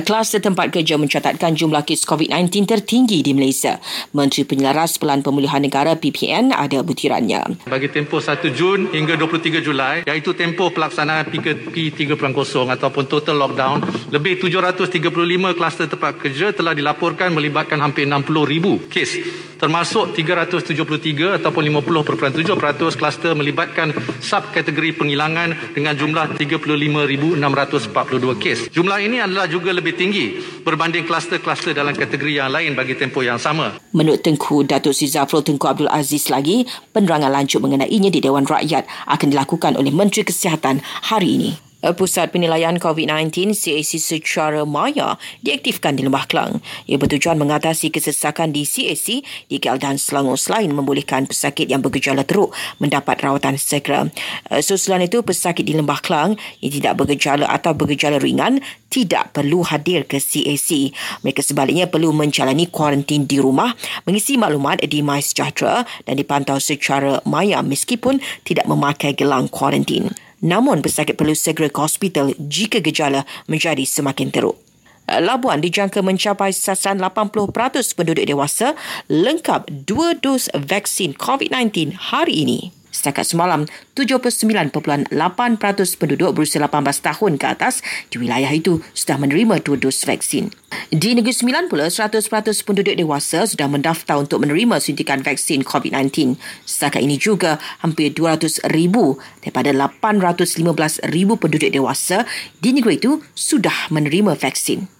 Kluster tempat kerja mencatatkan jumlah kes COVID-19 tertinggi di Malaysia. Menteri Penyelaras Pelan Pemulihan Negara PPN ada butirannya. Bagi tempoh 1 Jun hingga 23 Julai, iaitu tempoh pelaksanaan PKP 3.0 ataupun total lockdown, lebih 735 kluster tempat kerja telah dilaporkan melibatkan hampir 60,000 kes termasuk 373 ataupun 50.7% kluster melibatkan subkategori penghilangan dengan jumlah 35,642 kes. Jumlah ini adalah juga lebih tinggi berbanding kluster-kluster dalam kategori yang lain bagi tempoh yang sama. Menurut Tengku Datuk Sri Zafrul Tengku Abdul Aziz lagi, penerangan lanjut mengenainya di Dewan Rakyat akan dilakukan oleh Menteri Kesihatan hari ini. Eh, Pusat Penilaian COVID-19 CAC secara maya diaktifkan di Lembah Kelang. Ia bertujuan mengatasi kesesakan di CAC di KL dan Selangor selain membolehkan pesakit yang bergejala teruk mendapat rawatan segera. Eh, Susulan itu, pesakit di Lembah Kelang yang tidak bergejala atau bergejala ringan tidak perlu hadir ke CAC. Mereka sebaliknya perlu menjalani kuarantin di rumah, mengisi maklumat di MySejahtera dan dipantau secara maya meskipun tidak memakai gelang kuarantin. Namun pesakit perlu segera ke hospital jika gejala menjadi semakin teruk. Labuan dijangka mencapai sasaran 80% penduduk dewasa lengkap dua dos vaksin COVID-19 hari ini. Setakat semalam, 79.8% penduduk berusia 18 tahun ke atas di wilayah itu sudah menerima dua dos vaksin. Di Negeri Sembilan pula, 100% penduduk dewasa sudah mendaftar untuk menerima suntikan vaksin COVID-19. Setakat ini juga, hampir 200 ribu daripada 815 ribu penduduk dewasa di negeri itu sudah menerima vaksin.